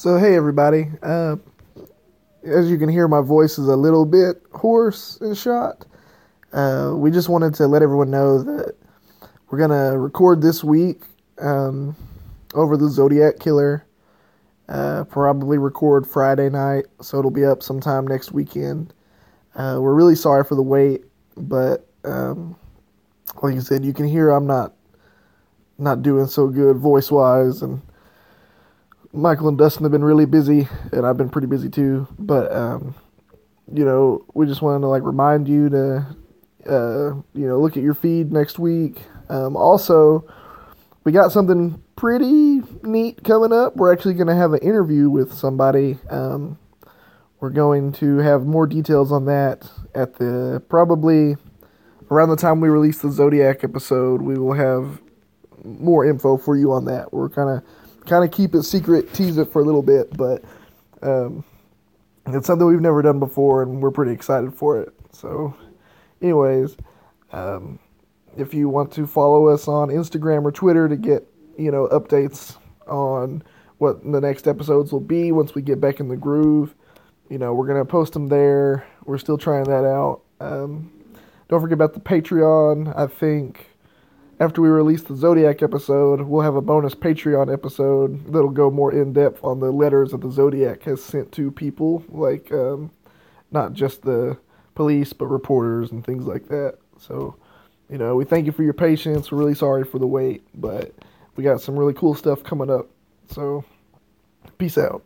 So, hey everybody. Uh, as you can hear, my voice is a little bit hoarse and shot. Uh, we just wanted to let everyone know that we're going to record this week um, over the Zodiac Killer. Uh, probably record Friday night, so it'll be up sometime next weekend. Uh, we're really sorry for the wait, but um, like I said, you can hear I'm not not doing so good voice wise, and Michael and Dustin have been really busy, and I've been pretty busy too. But um, you know, we just wanted to like remind you to uh, you know look at your feed next week. Um, also, we got something pretty neat coming up. We're actually going to have an interview with somebody. Um, we're going to have more details on that at the probably around the time we release the Zodiac episode. We will have more info for you on that. We're kind of kind of keep it secret, tease it for a little bit, but um, it's something we've never done before, and we're pretty excited for it. So, anyways, um, if you want to follow us on Instagram or Twitter to get you know, updates on what the next episodes will be once we get back in the groove. You know, we're gonna post them there. We're still trying that out. Um, don't forget about the Patreon. I think after we release the Zodiac episode, we'll have a bonus Patreon episode that'll go more in depth on the letters that the Zodiac has sent to people, like um, not just the police, but reporters and things like that. So, you know, we thank you for your patience. We're really sorry for the wait, but we got some really cool stuff coming up. So, peace out.